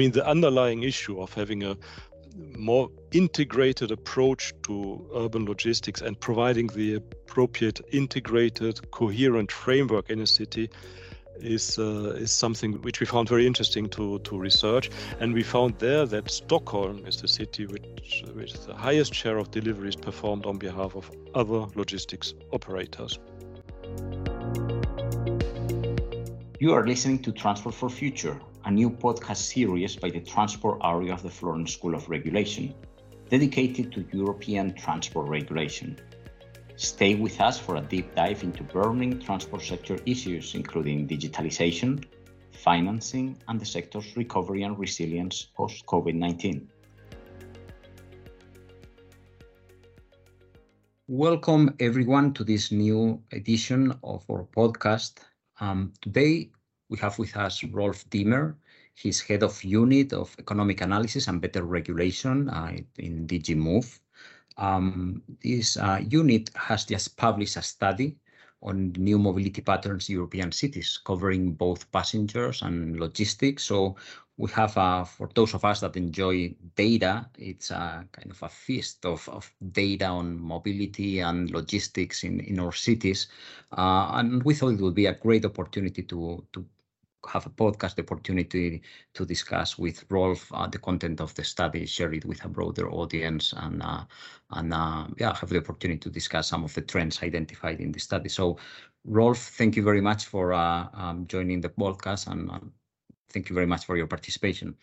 mean, the underlying issue of having a more integrated approach to urban logistics and providing the appropriate integrated coherent framework in a city is uh, is something which we found very interesting to to research and we found there that Stockholm is the city which with the highest share of deliveries performed on behalf of other logistics operators. You are listening to Transport for Future, a new podcast series by the transport area of the Florence School of Regulation, dedicated to European transport regulation. Stay with us for a deep dive into burning transport sector issues, including digitalization, financing, and the sector's recovery and resilience post COVID 19. Welcome, everyone, to this new edition of our podcast. Um, today, we have with us Rolf Diemer. He's head of unit of economic analysis and better regulation uh, in DG Move. Um, this uh, unit has just published a study on new mobility patterns in European cities, covering both passengers and logistics. So we have, uh, for those of us that enjoy data, it's a kind of a feast of, of data on mobility and logistics in, in our cities. Uh, and we thought it would be a great opportunity to, to have a podcast opportunity to discuss with Rolf uh, the content of the study, share it with a broader audience, and uh, and uh, yeah, have the opportunity to discuss some of the trends identified in the study. So, Rolf, thank you very much for uh, um, joining the podcast, and uh, thank you very much for your participation.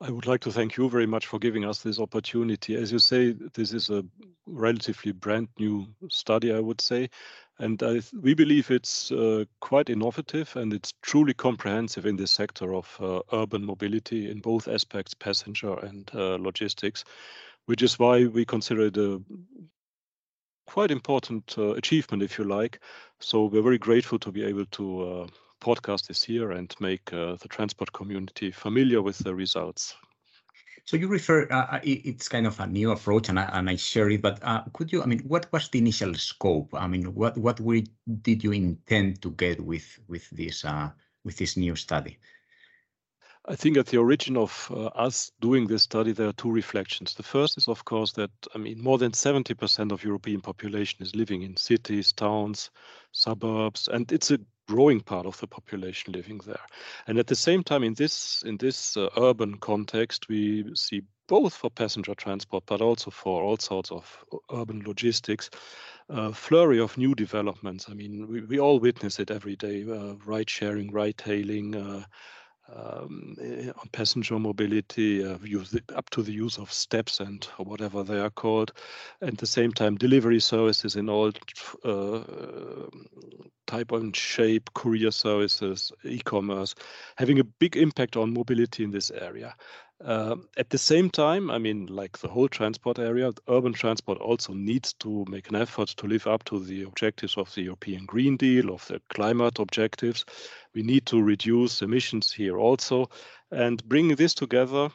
I would like to thank you very much for giving us this opportunity. As you say, this is a relatively brand new study, I would say, and I, we believe it's uh, quite innovative and it's truly comprehensive in the sector of uh, urban mobility in both aspects, passenger and uh, logistics, which is why we consider it a quite important uh, achievement, if you like. So we're very grateful to be able to uh, podcast this year and make uh, the transport community familiar with the results. So you refer, uh, uh it's kind of a new approach, and I, and I share it. But uh, could you, I mean, what was the initial scope? I mean, what what we, did you intend to get with with this uh, with this new study? I think at the origin of uh, us doing this study, there are two reflections. The first is, of course, that I mean, more than 70% of European population is living in cities, towns, suburbs, and it's a growing part of the population living there. And at the same time, in this in this uh, urban context, we see both for passenger transport, but also for all sorts of uh, urban logistics, a flurry of new developments. I mean, we, we all witness it every day: uh, ride sharing, ride hailing. Uh, um, eh, on passenger mobility, uh, use up to the use of steps and whatever they are called. At the same time, delivery services in all uh, type and shape, courier services, e-commerce, having a big impact on mobility in this area. Uh, at the same time, I mean, like the whole transport area, urban transport also needs to make an effort to live up to the objectives of the European Green Deal, of the climate objectives. We need to reduce emissions here also. And bringing this together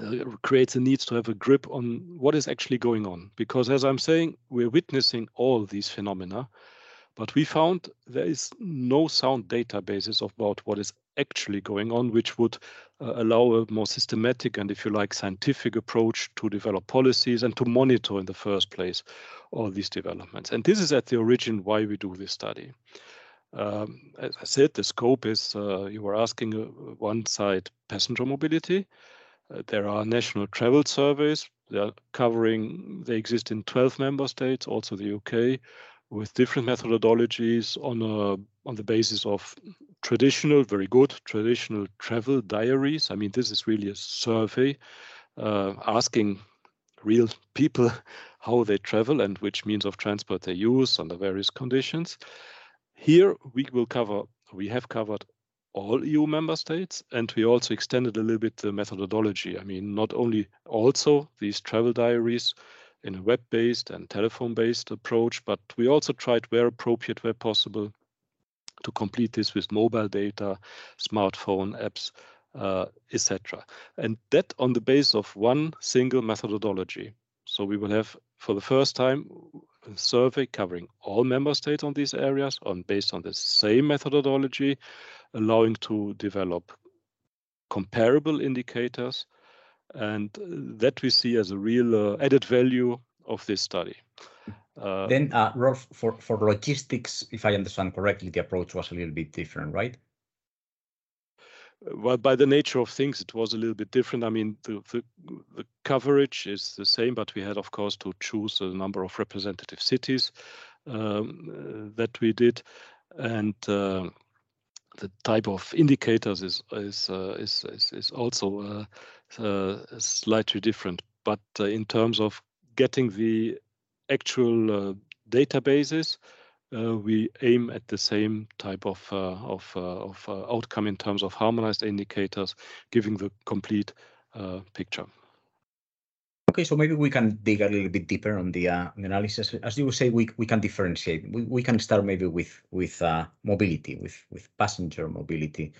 uh, creates a need to have a grip on what is actually going on. Because as I'm saying, we're witnessing all these phenomena, but we found there is no sound databases about what is actually going on, which would uh, allow a more systematic and, if you like, scientific approach to develop policies and to monitor in the first place all these developments. And this is at the origin why we do this study. Um, as I said, the scope is uh, you were asking uh, one side passenger mobility. Uh, there are national travel surveys. They are covering. They exist in 12 member states, also the UK, with different methodologies on a on the basis of traditional, very good traditional travel diaries. I mean, this is really a survey uh, asking real people how they travel and which means of transport they use under various conditions. Here we will cover, we have covered all EU member states, and we also extended a little bit the methodology. I mean, not only also these travel diaries in a web-based and telephone-based approach, but we also tried where appropriate, where possible, to complete this with mobile data, smartphone apps, uh, etc. And that on the base of one single methodology. So we will have, for the first time, a survey covering all member states on these areas on based on the same methodology, allowing to develop comparable indicators, and that we see as a real uh, added value of this study. Uh, then, uh, Rolf, for, for logistics, if I understand correctly, the approach was a little bit different, right? well, by the nature of things, it was a little bit different. I mean, the, the, the coverage is the same, but we had, of course, to choose a number of representative cities um, uh, that we did, and uh, the type of indicators is is uh, is, is, is also uh, uh, slightly different. But uh, in terms of getting the actual databases, uh, we aim at the same type of uh, of, uh, of outcome in terms of harmonized indicators, giving the complete picture. Okay, so maybe we can dig a little bit deeper on the uh, analysis. As you say, we we can differentiate. We we can start maybe with with uh, mobility, with with passenger mobility.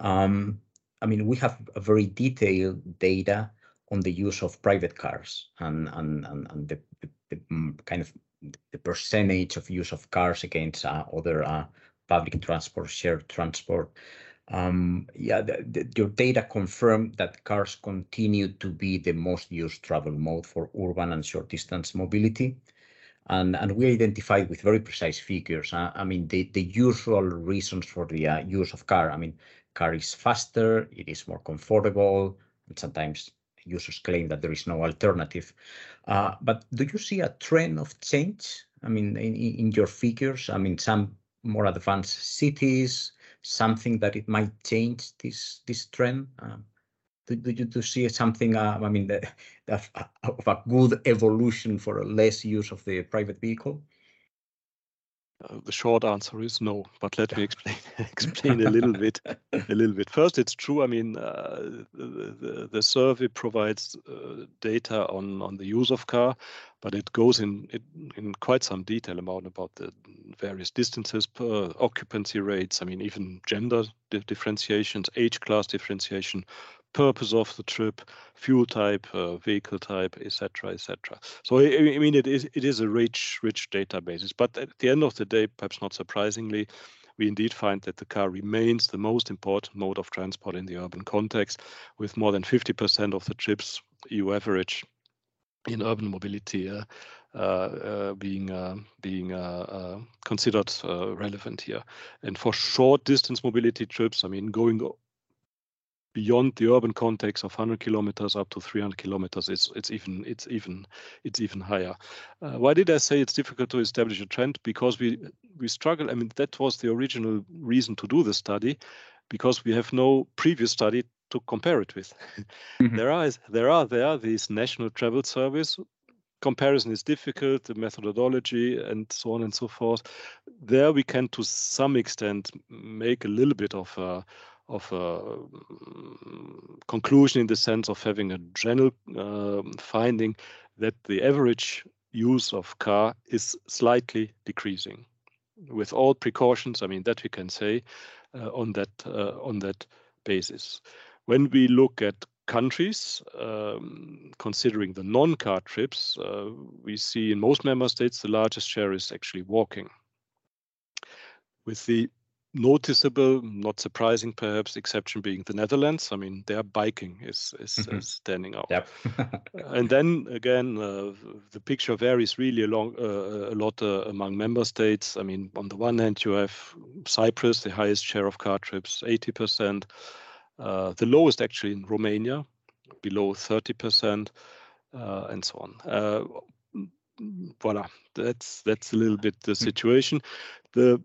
Um, I mean, we have a very detailed data on the use of private cars and and and, and the, the, the mm, kind of the percentage of use of cars against uh, other uh, public transport, shared transport. Um, yeah, the, the, your data confirm that cars continue to be the most used travel mode for urban and short distance mobility. And, and we identified with very precise figures. Uh, I mean, the, the usual reasons for the uh, use of car. I mean, car is faster, it is more comfortable, and sometimes users claim that there is no alternative. Uh, but do you see a trend of change? I mean, in, in your figures, I mean, some more advanced cities, something that it might change this this trend? Uh, do, do you do see something, uh, I mean, the, the, of a good evolution for less use of the private vehicle? Uh, the short answer is no, but let me explain explain a little bit. A little bit. First, it's true. I mean, uh, the, the, the, survey provides uh, data on on the use of car, but it goes in in, in quite some detail about about the various distances per occupancy rates. I mean, even gender differentiations, age class differentiation, purpose of the trip, fuel type, uh, vehicle type, etc., etc. So I, I, mean, it is it is a rich rich database. But at the end of the day, perhaps not surprisingly, we indeed find that the car remains the most important mode of transport in the urban context, with more than 50% of the trips EU average in urban mobility uh, uh, uh, being uh, being uh, uh, considered relevant here. And for short distance mobility trips, I mean, going beyond the urban context of 100 kilometers up to 300 kilometers it's it's even it's even it's even higher. Uh, why did i say it's difficult to establish a trend? Because we we struggle i mean that was the original reason to do the study because we have no previous study to compare it with. Mm-hmm. there are there are there are these national travel service. Comparison is difficult the methodology and so on and so forth. There we can to some extent make a little bit of a of a mm, conclusion in the sense of having a general uh, finding that the average use of car is slightly decreasing. With all precautions i mean that we can say uh, on that uh, on that basis. When we look at countries um, considering the non-car trips uh, we see in most member states the largest share is actually walking. With the noticeable, not surprising perhaps, exception being the Netherlands. I mean, their biking is is, mm-hmm. is standing out. Yep. and then again, uh, the picture varies really along uh, a lot uh, among member states. I mean, on the one hand, you have Cyprus, the highest share of car trips, 80%. Uh, the lowest actually in Romania, below 30%, uh, and so on uh, voila that's that's a little bit the mm. situation the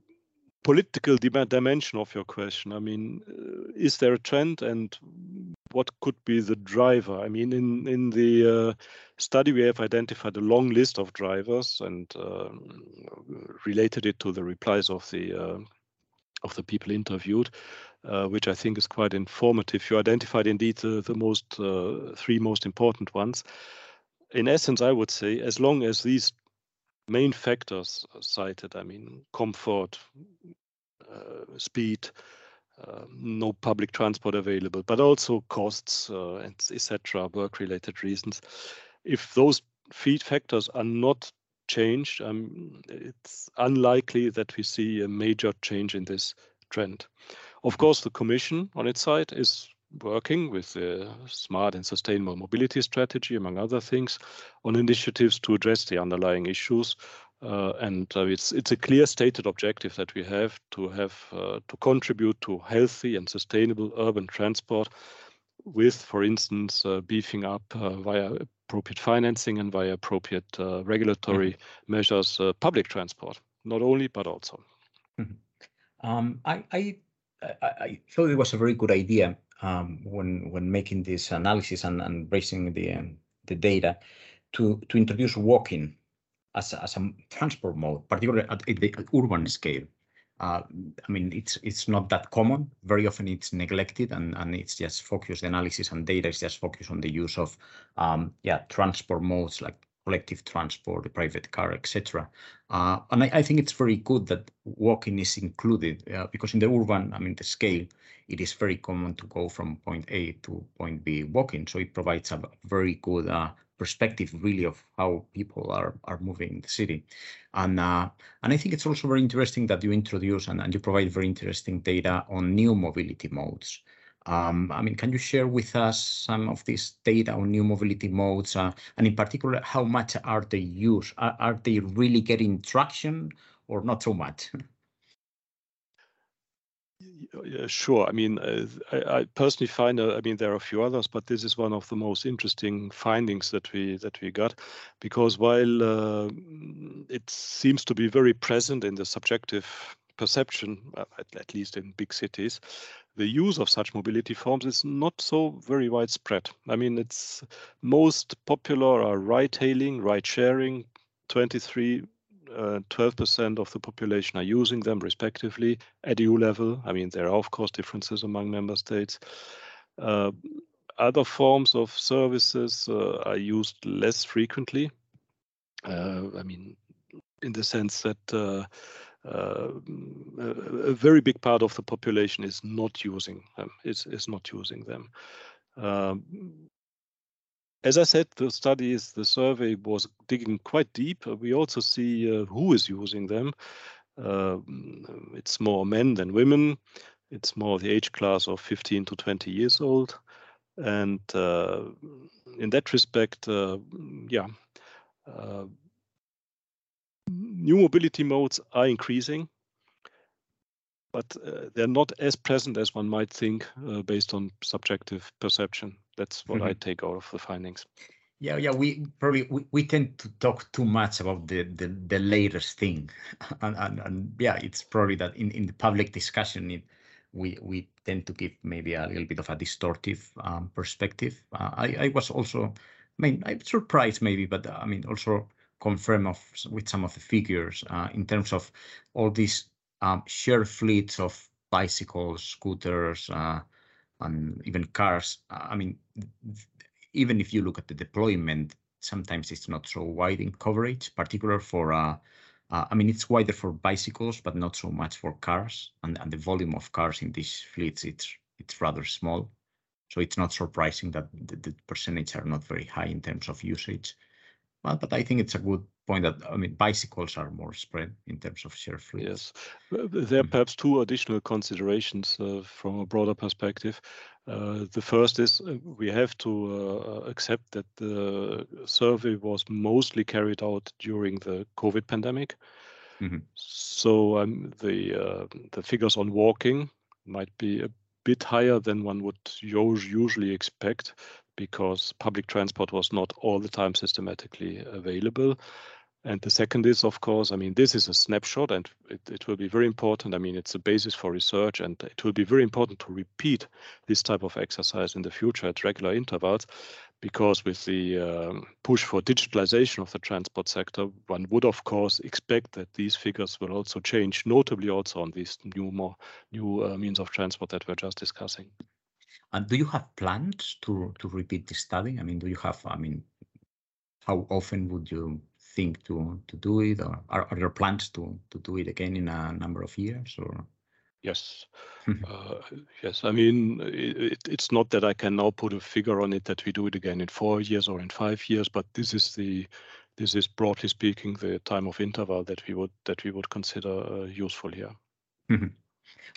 political dimension of your question. I mean, uh, is there a trend, and what could be the driver? I mean, in in the uh, study, we have identified a long list of drivers and uh, related it to the replies of the uh, of the people interviewed, uh, which I think is quite informative. You identified indeed the, the most uh, three most important ones. In essence, I would say, as long as these main factors cited. I mean, comfort, uh, speed, uh, no public transport available, but also costs uh, and etc. Work-related reasons. If those feed factors are not changed, um, it's unlikely that we see a major change in this trend. Of course, the Commission on its side is working with the smart and sustainable mobility strategy, among other things, on initiatives to address the underlying issues. Uh, and uh, it's it's a clear stated objective that we have to have uh, to contribute to healthy and sustainable urban transport with, for instance, uh, beefing up uh, via appropriate financing and via appropriate uh, regulatory mm -hmm. measures public transport, not only but also. Mm -hmm. um, I, I, I thought it was a very good idea um, when when making this analysis and, and raising the um, the data to to introduce walking as a, as a transport mode, particularly at the urban scale. Uh, I mean, it's it's not that common. Very often it's neglected, and and it's just focused analysis and data is just focused on the use of um, yeah transport modes like collective transport, the private car, etc. Uh, and I, I, think it's very good that walking is included uh, because in the urban, I mean, the scale, it is very common to go from point A to point B walking. So it provides a very good uh, perspective, really, of how people are are moving in the city. And uh, and I think it's also very interesting that you introduce and, and you provide very interesting data on new mobility modes. Um, I mean, can you share with us some of this data on new mobility modes, uh, and in particular, how much are they used? Are, are they really getting traction or not so much? Yeah, sure. I mean, uh, I, I, personally find, uh, I mean, there are a few others, but this is one of the most interesting findings that we that we got, because while uh, it seems to be very present in the subjective perception, uh, at, least in big cities, the use of such mobility forms is not so very widespread. I mean, it's most popular are ride-hailing, ride-sharing. 23 uh, 12% of the population are using them respectively at EU level. I mean, there are of course differences among member states. Uh, other forms of services uh, are used less frequently. Uh, I mean, in the sense that uh, uh, a very big part of the population is not using them. Is is not using them. Um, as I said, the studies, the survey was digging quite deep. We also see uh, who is using them. Uh, it's more men than women. It's more the age class of 15 to 20 years old. And uh, in that respect, uh, yeah, uh, new mobility modes are increasing, but uh, they're not as present as one might think based on subjective perception. That's what mm-hmm. I take out of the findings. Yeah, yeah, we probably we, we tend to talk too much about the the, the latest thing, and, and, and yeah, it's probably that in, in the public discussion, it, we we tend to give maybe a little bit of a distortive um, perspective. Uh, I I was also, I mean, I'm surprised maybe, but uh, I mean also confirm of with some of the figures uh, in terms of all these um, shared fleets of bicycles, scooters, uh, and even cars. Uh, I mean, even if you look at the deployment, sometimes it's not so wide in coverage, particular for, uh, uh, I mean, it's wider for bicycles, but not so much for cars. And, and the volume of cars in these fleets, it's, it's rather small. So it's not surprising that the, the percentage are not very high in terms of usage. Well, but I think it's a good point that I mean bicycles are more spread in terms of share fleet. Yes, there are mm. perhaps two additional considerations uh, from a broader perspective. Uh, the first is uh, we have to uh, accept that the survey was mostly carried out during the COVID pandemic. Mm -hmm. So um, the uh, the figures on walking might be a bit higher than one would usually expect because public transport was not all the time systematically available. And the second is, of course, I mean, this is a snapshot and it, it, will be very important. I mean, it's a basis for research and it will be very important to repeat this type of exercise in the future at regular intervals because with the um, push for digitalization of the transport sector, one would, of course, expect that these figures will also change, notably also on these new, more new uh, means of transport that we're just discussing. And do you have plans to to repeat the study? I mean, do you have? I mean, how often would you think to to do it, or are, are there plans to to do it again in a number of years? Or yes, uh, yes. I mean, it, it's not that I can now put a figure on it that we do it again in four years or in five years, but this is the this is broadly speaking the time of interval that we would that we would consider uh, useful here. Mm -hmm.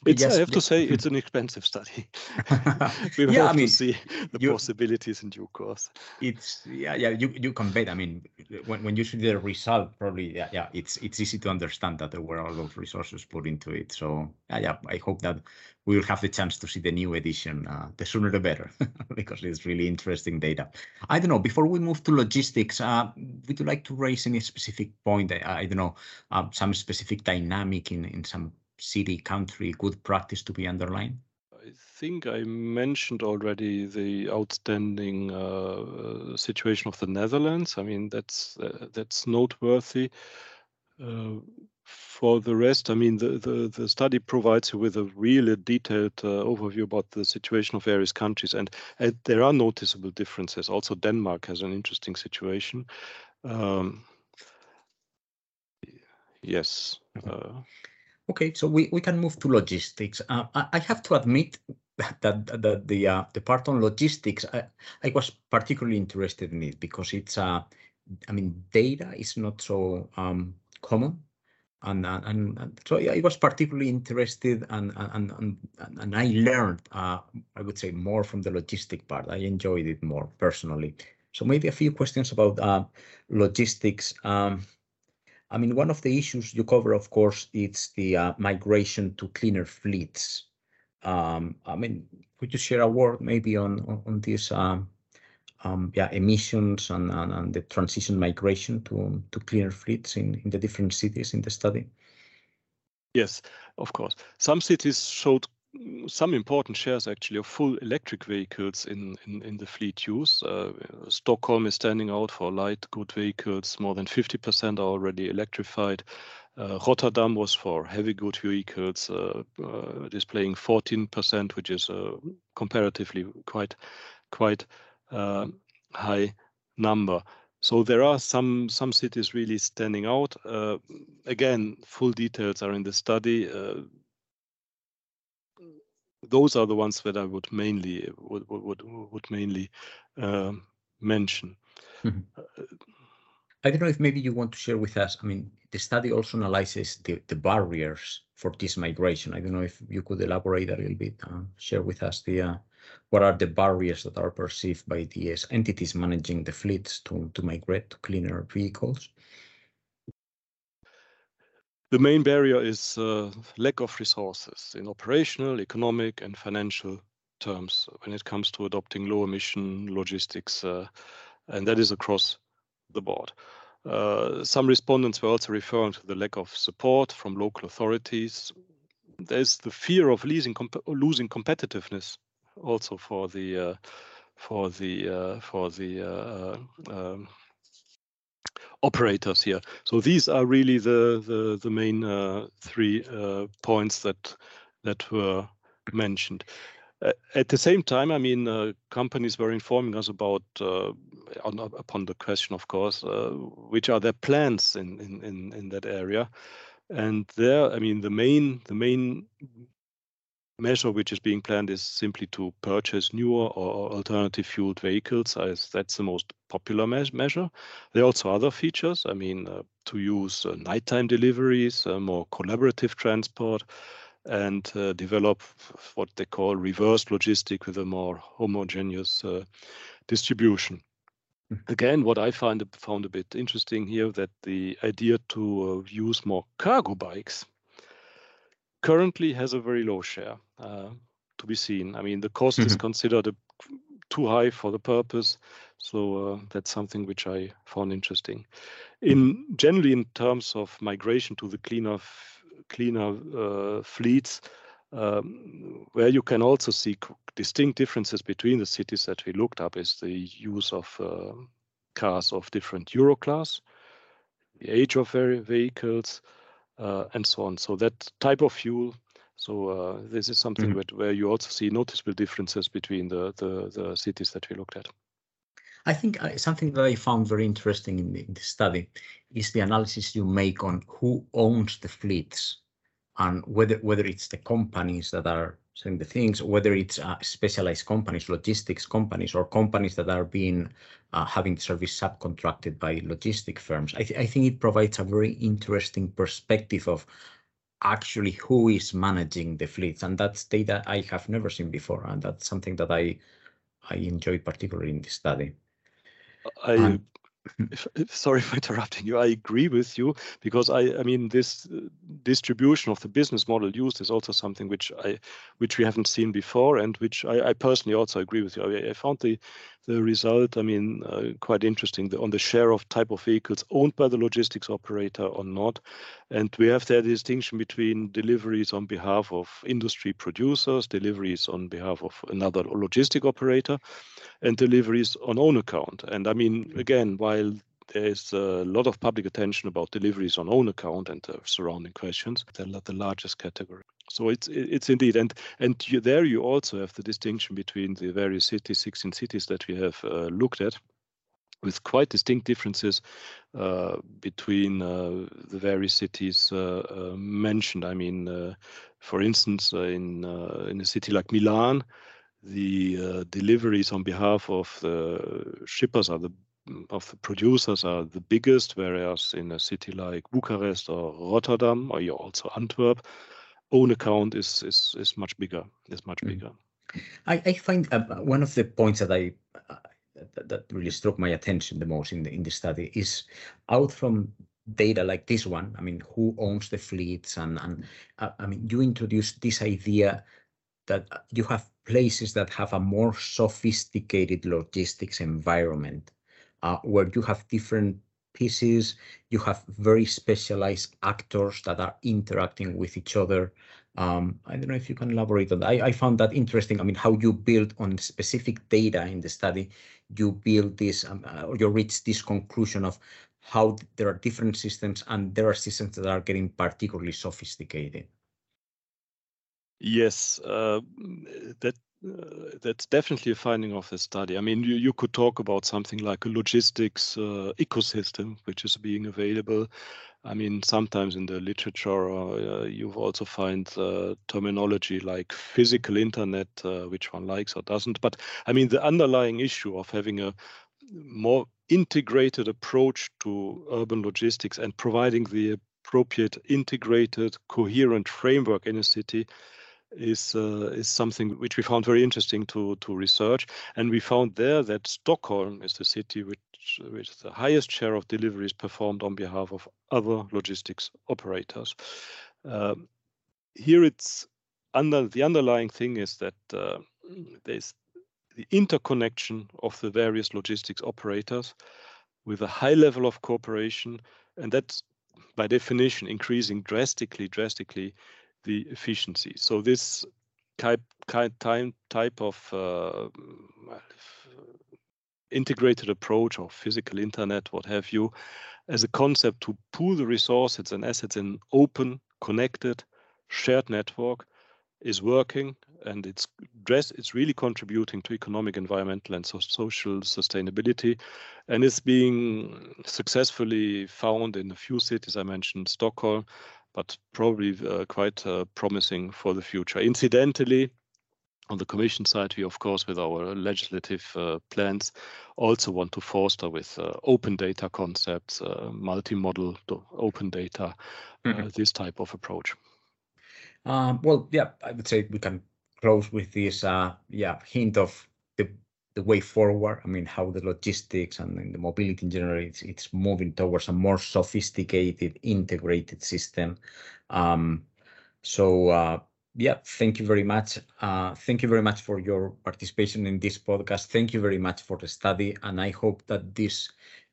It's, yes, I have to say, it's an expensive study. we yeah, have I mean, to see the you, possibilities in due course. It's yeah, yeah. You you can bet. I mean, when, when you see the result, probably yeah, yeah. It's it's easy to understand that there were a lot of resources put into it. So yeah, yeah. I hope that we will have the chance to see the new edition. Uh, the sooner the better, because it's really interesting data. I don't know. Before we move to logistics, uh, would you like to raise any specific point? I, I don't know, um, some specific dynamic in in some city, country, good practice to be underlined? I think I mentioned already the outstanding uh, situation of the Netherlands. I mean, that's uh, that's noteworthy. Uh, for the rest, I mean, the, the, the, study provides you with a really detailed uh, overview about the situation of various countries, and, and, there are noticeable differences. Also, Denmark has an interesting situation. Um, yes. Uh, Okay, so we, we can move to logistics. Uh, I, I, have to admit that, that the uh, the part on logistics, I, I was particularly interested in it because it's, uh, I mean, data is not so um, common. And, and, and so I was particularly interested and, and, and, and I learned, uh, I would say, more from the logistic part. I enjoyed it more personally. So maybe a few questions about uh, logistics. Um, I mean, one of the issues you cover, of course, it's the uh, migration to cleaner fleets. Um, I mean, could you share a word maybe on on, on these um, um, yeah emissions and, and, and the transition migration to to cleaner fleets in in the different cities in the study? Yes, of course. Some cities showed some important shares actually of full electric vehicles in, in, in the fleet use. Uh, Stockholm is standing out for light good vehicles. More than 50% are already electrified. Uh, Rotterdam was for heavy good vehicles, uh, uh displaying 14%, which is a comparatively quite quite uh, high number. So there are some some cities really standing out. Uh, again, full details are in the study those are the ones that I would mainly would would would mainly uh, mention. Mm-hmm. Uh, I don't know if maybe you want to share with us. I mean, the study also analyzes the, the barriers for this migration. I don't know if you could elaborate a little bit, uh, share with us the uh, what are the barriers that are perceived by the entities managing the fleets to, to migrate to cleaner vehicles. The main barrier is uh, lack of resources in operational, economic, and financial terms when it comes to adopting low emission logistics, uh, and that is across the board. Uh, some respondents were also referring to the lack of support from local authorities. There's the fear of losing, comp losing competitiveness also for the uh, for the uh, for the uh, um, operators here. So these are really the the, the main uh, three uh, points that that were mentioned. Uh, at the same time, I mean, uh, companies were informing us about, uh, on, upon the question, of course, uh, which are their plans in, in, in, in that area. And there, I mean, the main the main measure which is being planned is simply to purchase newer or alternative fueled vehicles as that's the most popular me measure. There are also other features. I mean, uh, to use uh, nighttime deliveries, uh, more collaborative transport, and uh, develop what they call reverse logistic with a more homogeneous uh, distribution. Hmm. Again, what I find found a bit interesting here that the idea to uh, use more cargo bikes currently has a very low share uh, to be seen. I mean, the cost mm-hmm. is considered a, too high for the purpose, so uh, that's something which I found interesting. In generally, in terms of migration to the cleaner cleaner uh, fleets, um, where you can also see distinct differences between the cities that we looked up is the use of uh, cars of different Euro class, the age of vehicles, and so on. So that type of fuel. So uh, this is something mm -hmm. where you also see noticeable differences between the, the, the cities that we looked at. I think uh, something that I found very interesting in the, in the, study is the analysis you make on who owns the fleets and whether whether it's the companies that are selling the things, whether it's uh, specialized companies, logistics companies, or companies that are being uh, having service subcontracted by logistic firms. I, th I, think it provides a very interesting perspective of actually who is managing the fleets, and that's data I have never seen before, and that's something that I I enjoy particularly in the study. I um, sorry for interrupting you. I agree with you because I, I mean, this distribution of the business model used is also something which I, which we haven't seen before, and which I, I personally also agree with you. I, I found the, the result, I mean, uh, quite interesting on the share of type of vehicles owned by the logistics operator or not, and we have that distinction between deliveries on behalf of industry producers, deliveries on behalf of another logistic operator and deliveries on own account. And I mean, again, while there's a lot of public attention about deliveries on own account and the surrounding questions, they're the largest category. So it's it's indeed, and and you, there you also have the distinction between the various cities, 16 cities that we have uh, looked at, with quite distinct differences uh, between uh, the various cities uh, uh mentioned. I mean, uh, for instance, in in a city like Milan, the uh, deliveries on behalf of the shippers are the of the producers are the biggest, whereas in a city like Bucharest or Rotterdam or you also Antwerp, own account is is is much bigger. Is much mm. bigger. I, I find uh, one of the points that I uh, that, that really struck my attention the most in the in the study is out from data like this one. I mean, who owns the fleets and and uh, I mean, you introduced this idea that you have places that have a more sophisticated logistics environment uh, where you have different pieces, you have very specialized actors that are interacting with each other. Um, I don't know if you can elaborate on that. I, I, found that interesting. I mean, how you build on specific data in the study, you build this, um, uh, or you reach this conclusion of how there are different systems and there are systems that are getting particularly sophisticated. Yes, uh, that uh, that's definitely a finding of the study. I mean, you, you could talk about something like a logistics uh, ecosystem, which is being available. I mean, sometimes in the literature, uh, you also find uh, terminology like physical internet, uh, which one likes or doesn't. But I mean, the underlying issue of having a more integrated approach to urban logistics and providing the appropriate integrated, coherent framework in a city is uh, is something which we found very interesting to to research, and we found there that Stockholm is the city which with the highest share of deliveries performed on behalf of other logistics operators. Um, here, it's under the underlying thing is that uh, there's the interconnection of the various logistics operators with a high level of cooperation, and that's by definition increasing drastically, drastically the efficiency. So this type time type of uh, integrated approach or physical internet, what have you, as a concept to pool the resources and assets in an open, connected, shared network is working and it's dress it's really contributing to economic environmental and so social sustainability and it's being successfully found in a few cities i mentioned stockholm but probably uh, quite uh, promising for the future. Incidentally, on the Commission side, we, of course, with our legislative uh, plans, also want to foster with uh, open data concepts, uh, multimodal open data, uh, mm-hmm. this type of approach. Um, well, yeah, I would say we can close with this, yeah, hint of the the way forward. I mean, how the logistics and the mobility in general, it's, it's moving towards a more sophisticated, integrated system. Um, so, uh, yeah, thank you very much. Uh, thank you very much for your participation in this podcast. Thank you very much for the study, and I hope that this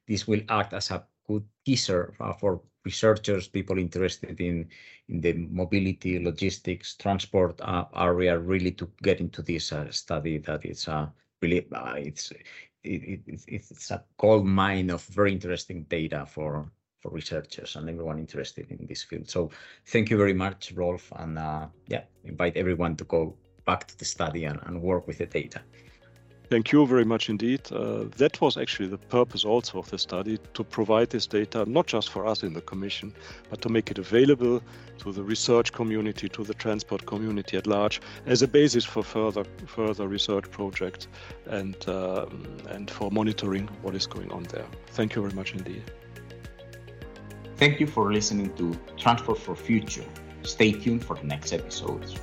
this will act as a good teaser uh, for researchers, people interested in in the mobility, logistics, transport uh, area, really to get into this uh, study that is uh, really uh, it's it, it, it's a gold mine of very interesting data for for researchers and everyone interested in this field. So thank you very much, Rolf, and uh, yeah, invite everyone to go back to the study and, and work with the data. Thank you very much indeed. Uh, that was actually the purpose also of the study to provide this data, not just for us in the Commission, but to make it available to the research community, to the transport community at large, as a basis for further further research projects and uh, and for monitoring what is going on there. Thank you very much indeed. Thank you for listening to Transport for Future Stay tuned for the next episodes.